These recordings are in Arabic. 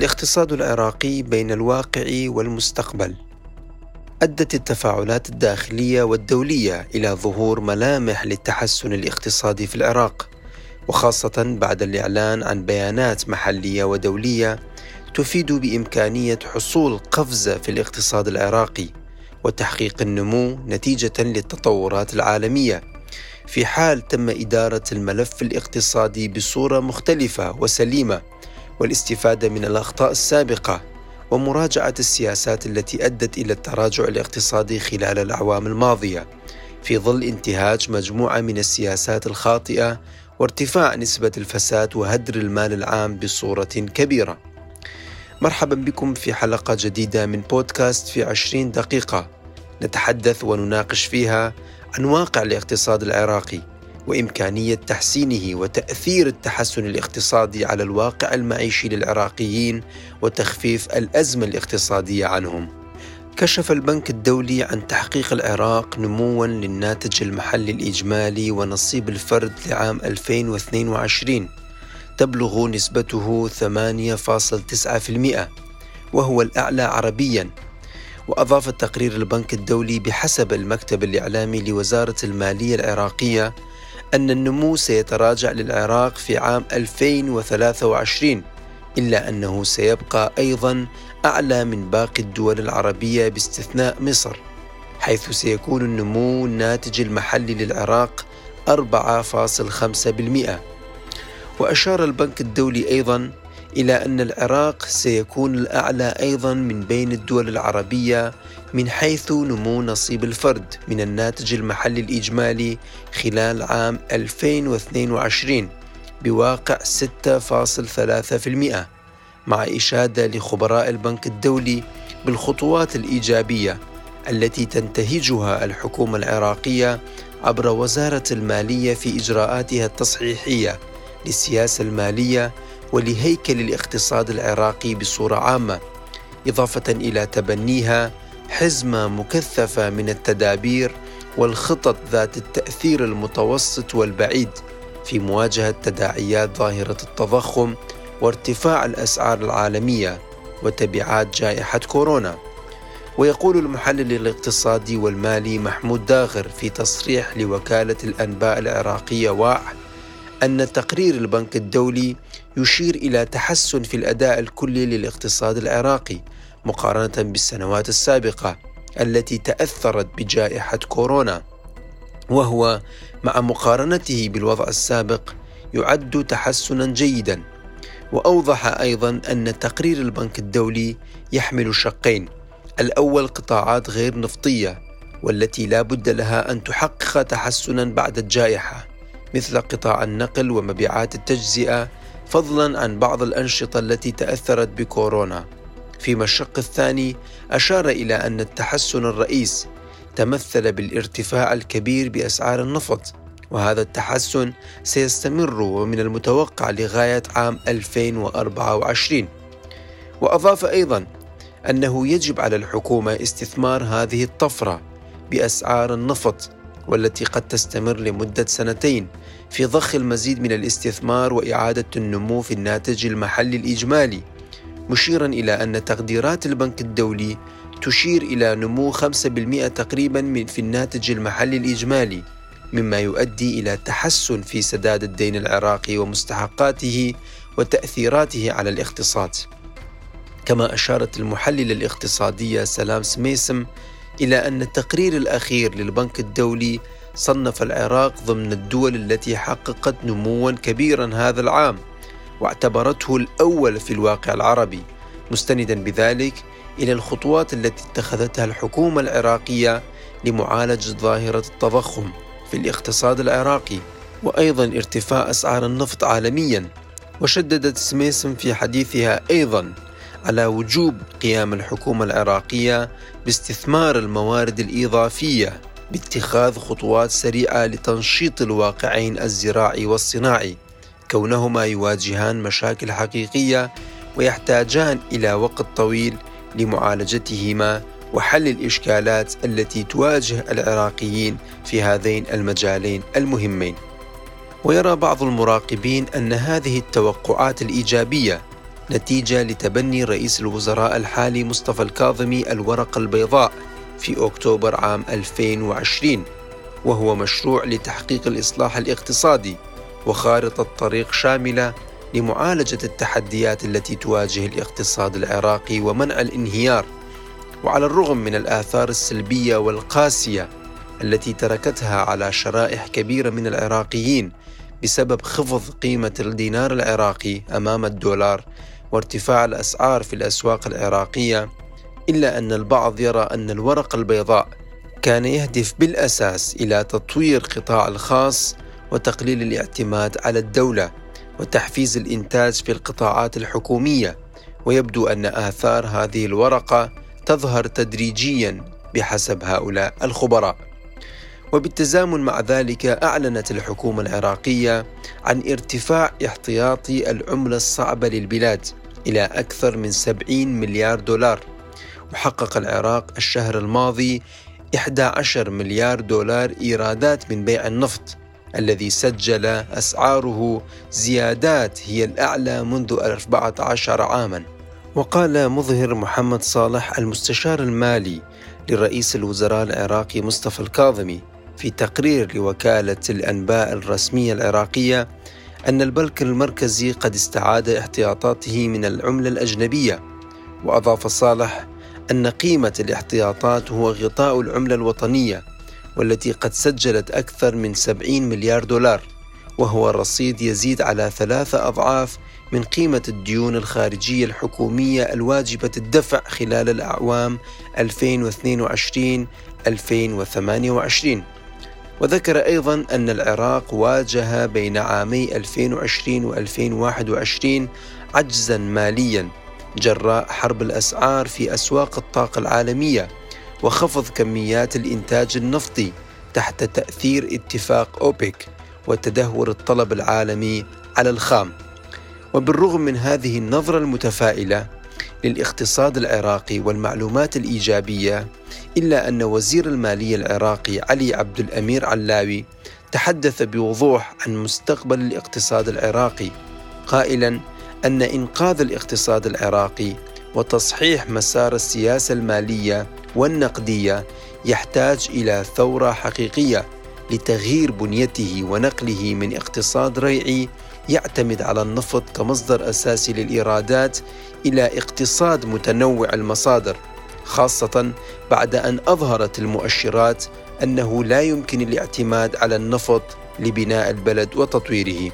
الاقتصاد العراقي بين الواقع والمستقبل. أدت التفاعلات الداخلية والدولية إلى ظهور ملامح للتحسن الاقتصادي في العراق وخاصة بعد الإعلان عن بيانات محلية ودولية تفيد بإمكانية حصول قفزة في الاقتصاد العراقي وتحقيق النمو نتيجة للتطورات العالمية. في حال تم إدارة الملف الاقتصادي بصورة مختلفة وسليمة والاستفادة من الأخطاء السابقة ومراجعة السياسات التي أدت إلى التراجع الاقتصادي خلال الأعوام الماضية في ظل انتهاج مجموعة من السياسات الخاطئة وارتفاع نسبة الفساد وهدر المال العام بصورة كبيرة. مرحبا بكم في حلقة جديدة من بودكاست في 20 دقيقة نتحدث ونناقش فيها عن واقع الاقتصاد العراقي وإمكانية تحسينه وتأثير التحسن الاقتصادي على الواقع المعيشي للعراقيين وتخفيف الأزمة الاقتصادية عنهم. كشف البنك الدولي عن تحقيق العراق نموا للناتج المحلي الإجمالي ونصيب الفرد لعام 2022 تبلغ نسبته 8.9% وهو الأعلى عربيا وأضاف تقرير البنك الدولي بحسب المكتب الإعلامي لوزارة المالية العراقية أن النمو سيتراجع للعراق في عام 2023 إلا أنه سيبقى أيضا أعلى من باقي الدول العربية باستثناء مصر حيث سيكون النمو الناتج المحلي للعراق 4.5% وأشار البنك الدولي أيضا إلى أن العراق سيكون الأعلى أيضا من بين الدول العربية من حيث نمو نصيب الفرد من الناتج المحلي الإجمالي خلال عام 2022 بواقع 6.3% مع إشادة لخبراء البنك الدولي بالخطوات الإيجابية التي تنتهجها الحكومة العراقية عبر وزارة المالية في إجراءاتها التصحيحية للسياسة المالية ولهيكل الاقتصاد العراقي بصورة عامة إضافة إلى تبنيها حزمة مكثفة من التدابير والخطط ذات التأثير المتوسط والبعيد في مواجهة تداعيات ظاهرة التضخم وارتفاع الأسعار العالمية وتبعات جائحة كورونا. ويقول المحلل الاقتصادي والمالي محمود داغر في تصريح لوكالة الأنباء العراقية واع أن تقرير البنك الدولي يشير إلى تحسن في الأداء الكلي للاقتصاد العراقي مقارنة بالسنوات السابقة التي تأثرت بجائحة كورونا وهو مع مقارنته بالوضع السابق يعد تحسنا جيدا. وأوضح أيضا أن تقرير البنك الدولي يحمل شقين الأول قطاعات غير نفطية والتي لا بد لها أن تحقق تحسنا بعد الجائحة مثل قطاع النقل ومبيعات التجزئة فضلا عن بعض الأنشطة التي تأثرت بكورونا. فيما الشق الثاني أشار إلى أن التحسن الرئيس تمثل بالارتفاع الكبير بأسعار النفط وهذا التحسن سيستمر ومن المتوقع لغاية عام 2024 وأضاف أيضا أنه يجب على الحكومة استثمار هذه الطفرة بأسعار النفط والتي قد تستمر لمدة سنتين في ضخ المزيد من الاستثمار وإعادة النمو في الناتج المحلي الإجمالي. مشيرا إلى أن تقديرات البنك الدولي تشير إلى نمو 5% تقريبا من في الناتج المحلي الإجمالي مما يؤدي إلى تحسن في سداد الدين العراقي ومستحقاته وتأثيراته على الاقتصاد. كما أشارت المحللة الاقتصادية سلام سميسم إلى أن التقرير الأخير للبنك الدولي صنف العراق ضمن الدول التي حققت نموا كبيرا هذا العام. واعتبرته الأول في الواقع العربي مستندا بذلك إلى الخطوات التي اتخذتها الحكومة العراقية لمعالجة ظاهرة التضخم في الاقتصاد العراقي وأيضا ارتفاع أسعار النفط عالميا وشددت سميسم في حديثها أيضا على وجوب قيام الحكومة العراقية باستثمار الموارد الإضافية باتخاذ خطوات سريعة لتنشيط الواقعين الزراعي والصناعي. كونهما يواجهان مشاكل حقيقية ويحتاجان إلى وقت طويل لمعالجتهما وحل الإشكالات التي تواجه العراقيين في هذين المجالين المهمين. ويرى بعض المراقبين أن هذه التوقعات الإيجابية نتيجة لتبني رئيس الوزراء الحالي مصطفى الكاظمي الورقة البيضاء في أكتوبر عام 2020 وهو مشروع لتحقيق الإصلاح الاقتصادي وخارطة طريق شاملة لمعالجة التحديات التي تواجه الاقتصاد العراقي ومنع الانهيار. وعلى الرغم من الآثار السلبية والقاسية التي تركتها على شرائح كبيرة من العراقيين بسبب خفض قيمة الدينار العراقي أمام الدولار وارتفاع الأسعار في الأسواق العراقية إلا أن البعض يرى أن الورقة البيضاء كان يهدف بالأساس إلى تطوير القطاع الخاص وتقليل الاعتماد على الدولة وتحفيز الإنتاج في القطاعات الحكومية. ويبدو أن آثار هذه الورقة تظهر تدريجيا بحسب هؤلاء الخبراء. وبالتزامن مع ذلك أعلنت الحكومة العراقية عن ارتفاع احتياطي العملة الصعبة للبلاد إلى أكثر من 70 مليار دولار. وحقق العراق الشهر الماضي 11 مليار دولار إيرادات من بيع النفط. الذي سجل أسعاره زيادات هي الأعلى منذ 14 عاما. وقال مظهر محمد صالح المستشار المالي لرئيس الوزراء العراقي مصطفى الكاظمي في تقرير لوكالة الأنباء الرسمية العراقية أن البنك المركزي قد استعاد احتياطاته من العملة الأجنبية. وأضاف صالح أن قيمة الاحتياطات هو غطاء العملة الوطنية والتي قد سجلت أكثر من 70 مليار دولار وهو رصيد يزيد على ثلاثة أضعاف من قيمة الديون الخارجية الحكومية الواجبة الدفع خلال الأعوام 2022 2028 وذكر أيضا أن العراق واجه بين عامي 2020 و 2021 عجزا ماليا جراء حرب الأسعار في أسواق الطاقة العالمية. وخفض كميات الإنتاج النفطي تحت تأثير اتفاق أوبك وتدهور الطلب العالمي على الخام. وبالرغم من هذه النظرة المتفائلة للاقتصاد العراقي والمعلومات الإيجابية إلا أن وزير المالية العراقي علي عبد الأمير علاوي تحدث بوضوح عن مستقبل الاقتصاد العراقي قائلا أن إنقاذ الاقتصاد العراقي وتصحيح مسار السياسة المالية والنقدية يحتاج إلى ثورة حقيقية لتغيير بنيته ونقله من اقتصاد ريعي يعتمد على النفط كمصدر أساسي للإيرادات إلى اقتصاد متنوع المصادر خاصة بعد أن أظهرت المؤشرات أنه لا يمكن الاعتماد على النفط لبناء البلد وتطويره.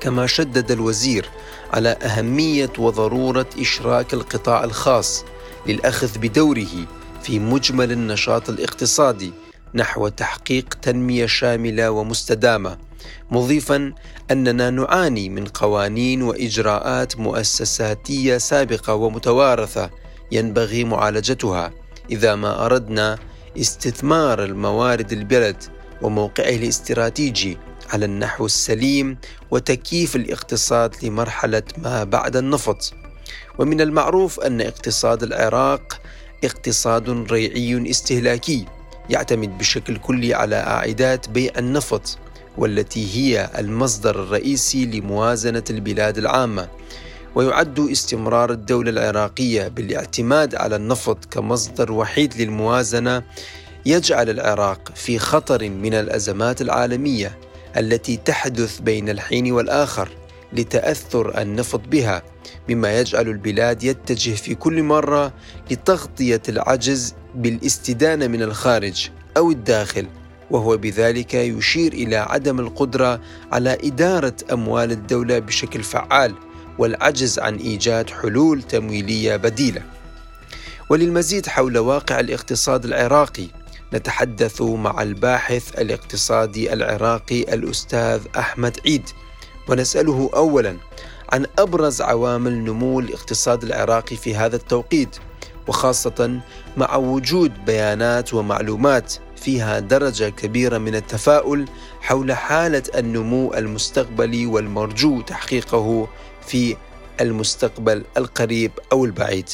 كما شدد الوزير على أهمية وضرورة إشراك القطاع الخاص للأخذ بدوره في مجمل النشاط الاقتصادي نحو تحقيق تنمية شاملة ومستدامة مضيفا أننا نعاني من قوانين وإجراءات مؤسساتية سابقة ومتوارثة ينبغي معالجتها إذا ما أردنا استثمار الموارد البلد وموقعه الاستراتيجي على النحو السليم وتكييف الاقتصاد لمرحلة ما بعد النفط. ومن المعروف أن اقتصاد العراق اقتصاد ريعي استهلاكي يعتمد بشكل كلي على أعداد بيع النفط والتي هي المصدر الرئيسي لموازنة البلاد العامة. ويعد استمرار الدولة العراقية بالاعتماد على النفط كمصدر وحيد للموازنة يجعل العراق في خطر من الأزمات العالمية التي تحدث بين الحين والآخر. لتأثر النفط بها مما يجعل البلاد يتجه في كل مرة لتغطية العجز بالاستدانة من الخارج أو الداخل وهو بذلك يشير إلى عدم القدرة على إدارة أموال الدولة بشكل فعال والعجز عن إيجاد حلول تمويلية بديلة. وللمزيد حول واقع الاقتصاد العراقي نتحدث مع الباحث الاقتصادي العراقي الأستاذ أحمد عيد ونسأله اولا عن أبرز عوامل نمو الاقتصاد العراقي في هذا التوقيت وخاصة مع وجود بيانات ومعلومات فيها درجة كبيرة من التفاؤل حول حالة النمو المستقبلي والمرجو تحقيقه في المستقبل القريب أو البعيد.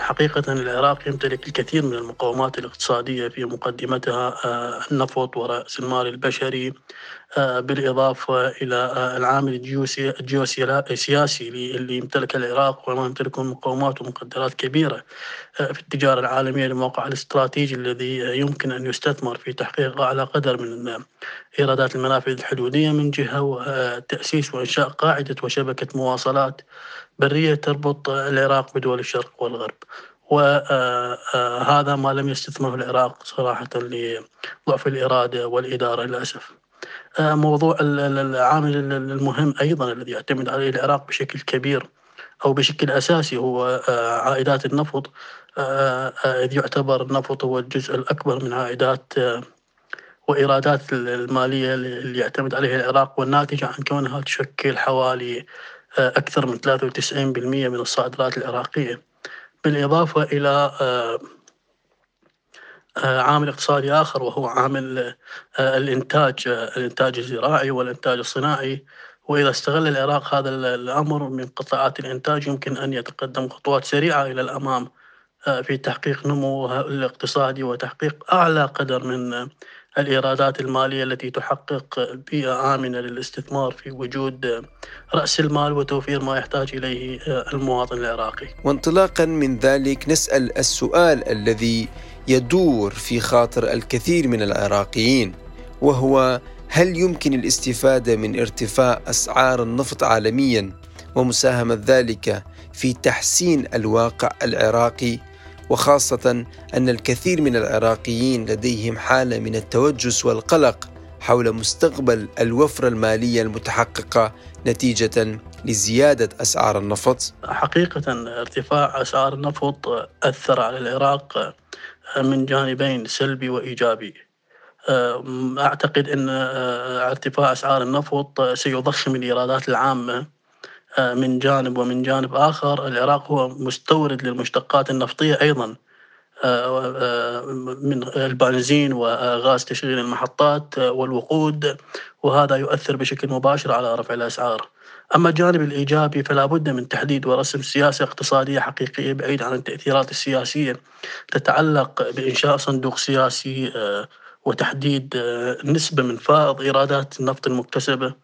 حقيقة العراق يمتلك الكثير من المقومات الاقتصادية في مقدمتها آه، النفط ورأس المال البشري بالإضافة إلى العامل الجيوسياسي اللي يمتلك العراق وما يمتلكه مقومات ومقدرات كبيرة في التجارة العالمية الموقع الاستراتيجي الذي يمكن أن يستثمر في تحقيق أعلى قدر من إيرادات المنافذ الحدودية من جهة وتأسيس وإنشاء قاعدة وشبكة مواصلات برية تربط العراق بدول الشرق والغرب. وهذا ما لم يستثمره العراق صراحة لضعف الإرادة والإدارة للأسف. موضوع العامل المهم أيضا الذي يعتمد عليه العراق بشكل كبير أو بشكل أساسي هو عائدات النفط. إذ يعتبر النفط هو الجزء الأكبر من عائدات وإيرادات المالية اللي يعتمد عليها العراق والناتجة عن كونها تشكل حوالي أكثر من 93% من الصادرات العراقية بالإضافة إلى عامل اقتصادي آخر وهو عامل الإنتاج الإنتاج الزراعي والإنتاج الصناعي. وإذا استغل العراق هذا الأمر من قطاعات الإنتاج يمكن أن يتقدم خطوات سريعة إلى الأمام في تحقيق نمو الاقتصادي وتحقيق أعلى قدر من الإيرادات المالية التي تحقق بيئة آمنة للاستثمار في وجود رأس المال وتوفير ما يحتاج إليه المواطن العراقي. وانطلاقا من ذلك نسأل السؤال الذي يدور في خاطر الكثير من العراقيين وهو هل يمكن الاستفادة من ارتفاع أسعار النفط عالميا ومساهمة ذلك في تحسين الواقع العراقي وخاصة أن الكثير من العراقيين لديهم حالة من التوجس والقلق حول مستقبل الوفرة المالية المتحققة نتيجة لزيادة أسعار النفط؟ حقيقة ارتفاع أسعار النفط أثر على العراق من جانبين سلبي وإيجابي. أعتقد أن ارتفاع أسعار النفط سيضخم الإيرادات العامة. من جانب ومن جانب آخر العراق هو مستورد للمشتقات النفطية أيضا. من البنزين وغاز تشغيل المحطات والوقود وهذا يؤثر بشكل مباشر على رفع الأسعار. أما الجانب الإيجابي فلا بد من تحديد ورسم سياسة اقتصادية حقيقية بعيد عن التأثيرات السياسية تتعلق بإنشاء صندوق سياسي وتحديد نسبة من فائض إيرادات النفط المكتسبة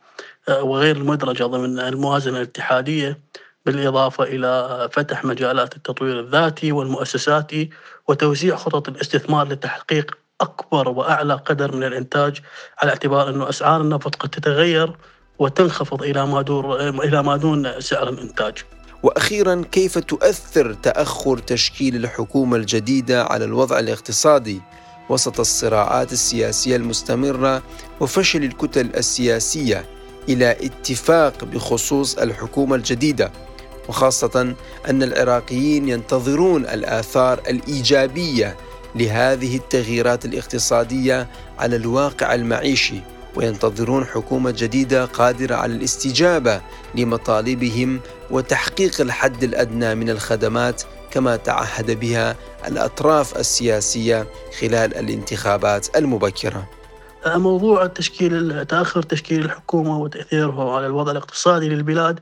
وغير المدرجة ضمن الموازنة الاتحادية. بالإضافة إلى فتح مجالات التطوير الذاتي والمؤسساتي وتوزيع خطط الاستثمار لتحقيق أكبر وأعلى قدر من الإنتاج على اعتبار أن أسعار النفط قد تتغير وتنخفض إلى ما دور إلى ما دون سعر الإنتاج. وأخيرا كيف تؤثر تأخر تشكيل الحكومة الجديدة على الوضع الاقتصادي وسط الصراعات السياسية المستمرة وفشل الكتل السياسية إلى اتفاق بخصوص الحكومة الجديدة وخاصة أن العراقيين ينتظرون الآثار الإيجابية لهذه التغييرات الاقتصادية على الواقع المعيشي وينتظرون حكومة جديدة قادرة على الاستجابة لمطالبهم وتحقيق الحد الأدنى من الخدمات كما تعهد بها الأطراف السياسية خلال الانتخابات المبكرة. موضوع التشكيل تأخر تشكيل الحكومة وتاثيره على الوضع الاقتصادي للبلاد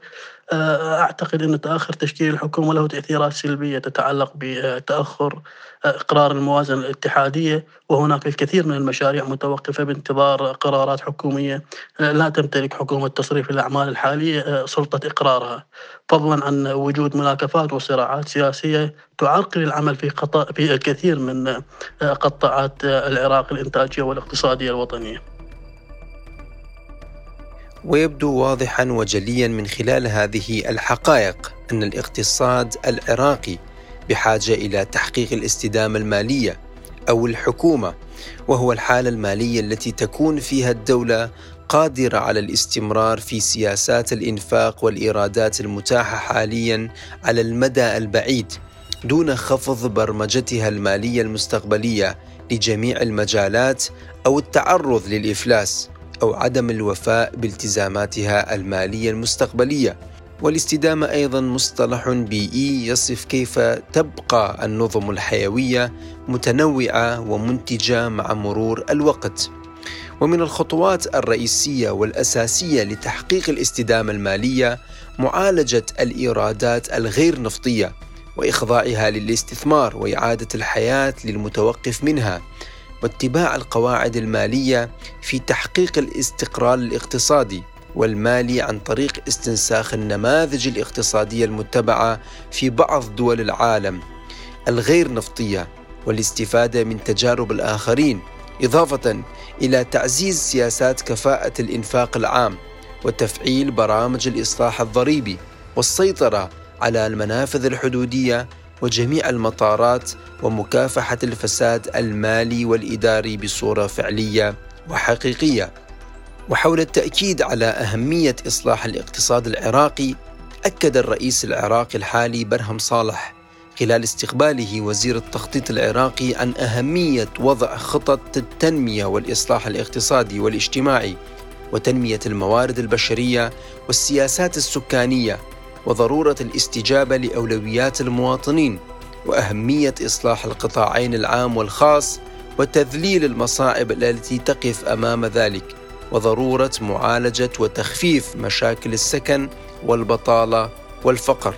أعتقد إن تأخر تشكيل الحكومة له تأثيرات سلبية تتعلق بتأخر إقرار الموازنة الاتحادية وهناك الكثير من المشاريع متوقفة بانتظار قرارات حكومية لا تمتلك حكومة تصريف الأعمال الحالية سلطة إقرارها فضلا عن وجود مناكفات وصراعات سياسية تعرقل العمل في قطاع في الكثير من قطاعات العراق الإنتاجية والاقتصادية الوطنية. ويبدو واضحا وجليا من خلال هذه الحقائق أن الاقتصاد العراقي بحاجة إلى تحقيق الاستدامة المالية أو الحكومة وهو الحالة المالية التي تكون فيها الدولة قادرة على الاستمرار في سياسات الإنفاق والإيرادات المتاحة حاليا على المدى البعيد دون خفض برمجتها المالية المستقبلية لجميع المجالات أو التعرض للإفلاس. أو عدم الوفاء بالتزاماتها المالية المستقبلية. والاستدامة أيضا مصطلح بيئي يصف كيف تبقى النظم الحيوية متنوعة ومنتجة مع مرور الوقت. ومن الخطوات الرئيسية والأساسية لتحقيق الاستدامة المالية معالجة الإيرادات الغير نفطية وإخضاعها للاستثمار وإعادة الحياة للمتوقف منها. واتباع القواعد المالية في تحقيق الاستقرار الاقتصادي والمالي عن طريق استنساخ النماذج الاقتصادية المتبعة في بعض دول العالم الغير نفطية والاستفادة من تجارب الآخرين إضافة إلى تعزيز سياسات كفاءة الإنفاق العام وتفعيل برامج الإصلاح الضريبي والسيطرة على المنافذ الحدودية وجميع المطارات ومكافحة الفساد المالي والإداري بصورة فعلية وحقيقية. وحول التأكيد على أهمية إصلاح الاقتصاد العراقي أكد الرئيس العراقي الحالي برهم صالح خلال استقباله وزير التخطيط العراقي عن أهمية وضع خطط التنمية والإصلاح الاقتصادي والاجتماعي وتنمية الموارد البشرية والسياسات السكانية وضرورة الاستجابة لأولويات المواطنين وأهمية إصلاح القطاعين العام والخاص وتذليل المصاعب التي تقف أمام ذلك وضرورة معالجة وتخفيف مشاكل السكن والبطالة والفقر.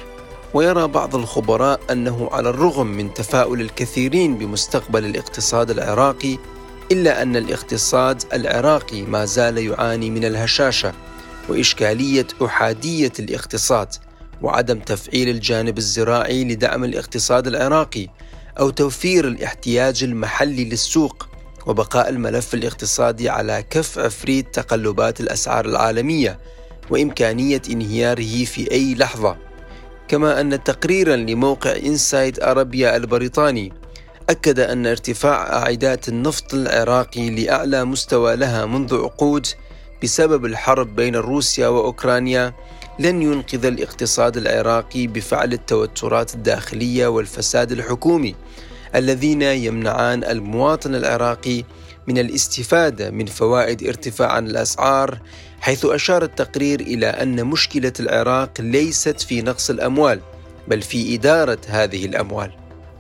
ويرى بعض الخبراء أنه على الرغم من تفاؤل الكثيرين بمستقبل الاقتصاد العراقي إلا أن الاقتصاد العراقي ما زال يعاني من الهشاشة وإشكالية أحادية الاقتصاد وعدم تفعيل الجانب الزراعي لدعم الاقتصاد العراقي أو توفير الاحتياج المحلي للسوق وبقاء الملف الاقتصادي على كف عفريت تقلبات الأسعار العالمية وإمكانية انهياره في أي لحظة. كما أن تقريرا لموقع انسايد ارابيا البريطاني أكد أن ارتفاع أعداد النفط العراقي لأعلى مستوى لها منذ عقود بسبب الحرب بين روسيا وأوكرانيا لن ينقذ الاقتصاد العراقي بفعل التوترات الداخلية والفساد الحكومي الذين يمنعان المواطن العراقي من الاستفادة من فوائد ارتفاع الأسعار حيث أشار التقرير إلى أن مشكلة العراق ليست في نقص الأموال بل في إدارة هذه الأموال.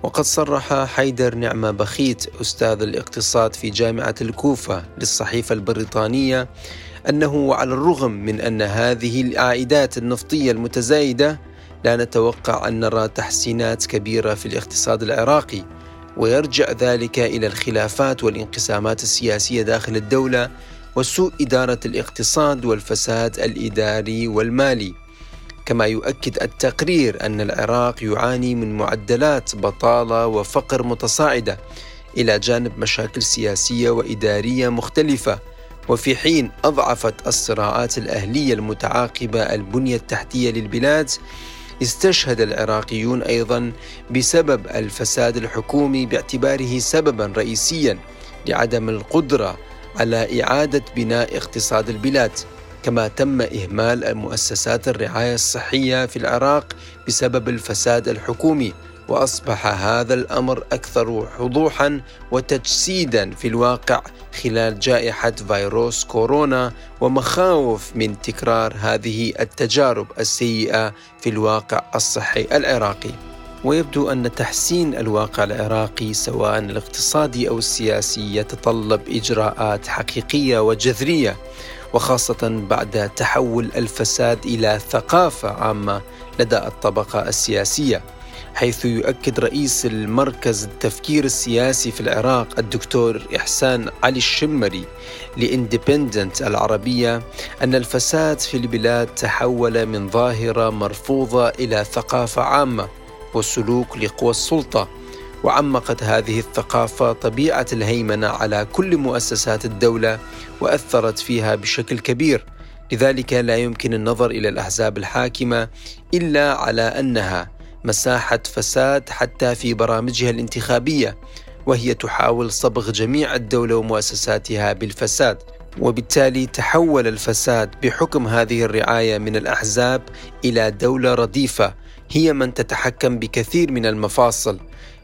وقد صرح حيدر نعمة بخيت أستاذ الاقتصاد في جامعة الكوفة للصحيفة البريطانية أنه على الرغم من أن هذه العائدات النفطية المتزايدة لا نتوقع أن نرى تحسينات كبيرة في الاقتصاد العراقي ويرجع ذلك إلى الخلافات والانقسامات السياسية داخل الدولة وسوء إدارة الاقتصاد والفساد الإداري والمالي. كما يؤكد التقرير أن العراق يعاني من معدلات بطالة وفقر متصاعدة إلى جانب مشاكل سياسية وإدارية مختلفة وفي حين أضعفت الصراعات الأهلية المتعاقبة البنية التحتية للبلاد استشهد العراقيون أيضا بسبب الفساد الحكومي باعتباره سببا رئيسيا لعدم القدرة على إعادة بناء اقتصاد البلاد كما تم إهمال المؤسسات الرعاية الصحية في العراق بسبب الفساد الحكومي. وأصبح هذا الأمر أكثر وضوحا وتجسيدا في الواقع خلال جائحة فيروس كورونا ومخاوف من تكرار هذه التجارب السيئة في الواقع الصحي العراقي. ويبدو أن تحسين الواقع العراقي سواء الاقتصادي أو السياسي يتطلب إجراءات حقيقية وجذرية وخاصة بعد تحول الفساد إلى ثقافة عامة لدى الطبقة السياسية. حيث يؤكد رئيس المركز التفكير السياسي في العراق الدكتور إحسان علي الشمري لإندبندنت العربية أن الفساد في البلاد تحول من ظاهرة مرفوضة إلى ثقافة عامة وسلوك لقوى السلطة وعمقت هذه الثقافة طبيعة الهيمنة على كل مؤسسات الدولة وأثرت فيها بشكل كبير. لذلك لا يمكن النظر إلى الأحزاب الحاكمة إلا على أنها مساحة فساد حتى في برامجها الانتخابية وهي تحاول صبغ جميع الدولة ومؤسساتها بالفساد. وبالتالي تحول الفساد بحكم هذه الرعاية من الأحزاب إلى دولة رديفة هي من تتحكم بكثير من المفاصل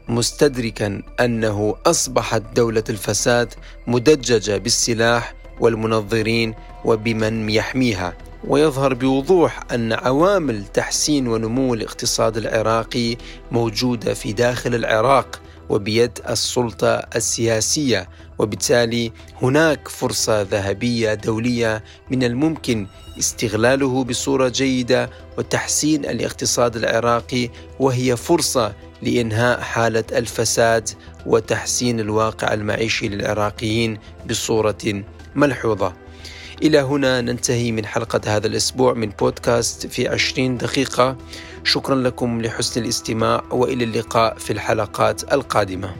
مستدركا أنه أصبحت دولة الفساد مدججة بالسلاح والمنظرين وبمن يحميها. ويظهر بوضوح أن عوامل تحسين ونمو الاقتصاد العراقي موجودة في داخل العراق وبيد السلطة السياسية وبالتالي هناك فرصة ذهبية دولية من الممكن استغلاله بصورة جيدة وتحسين الاقتصاد العراقي وهي فرصة لإنهاء حالة الفساد وتحسين الواقع المعيشي للعراقيين بصورة ملحوظة. إلى هنا ننتهي من حلقة هذا الأسبوع من بودكاست في عشرين دقيقة. شكرا لكم لحسن الاستماع وإلى اللقاء في الحلقات القادمة.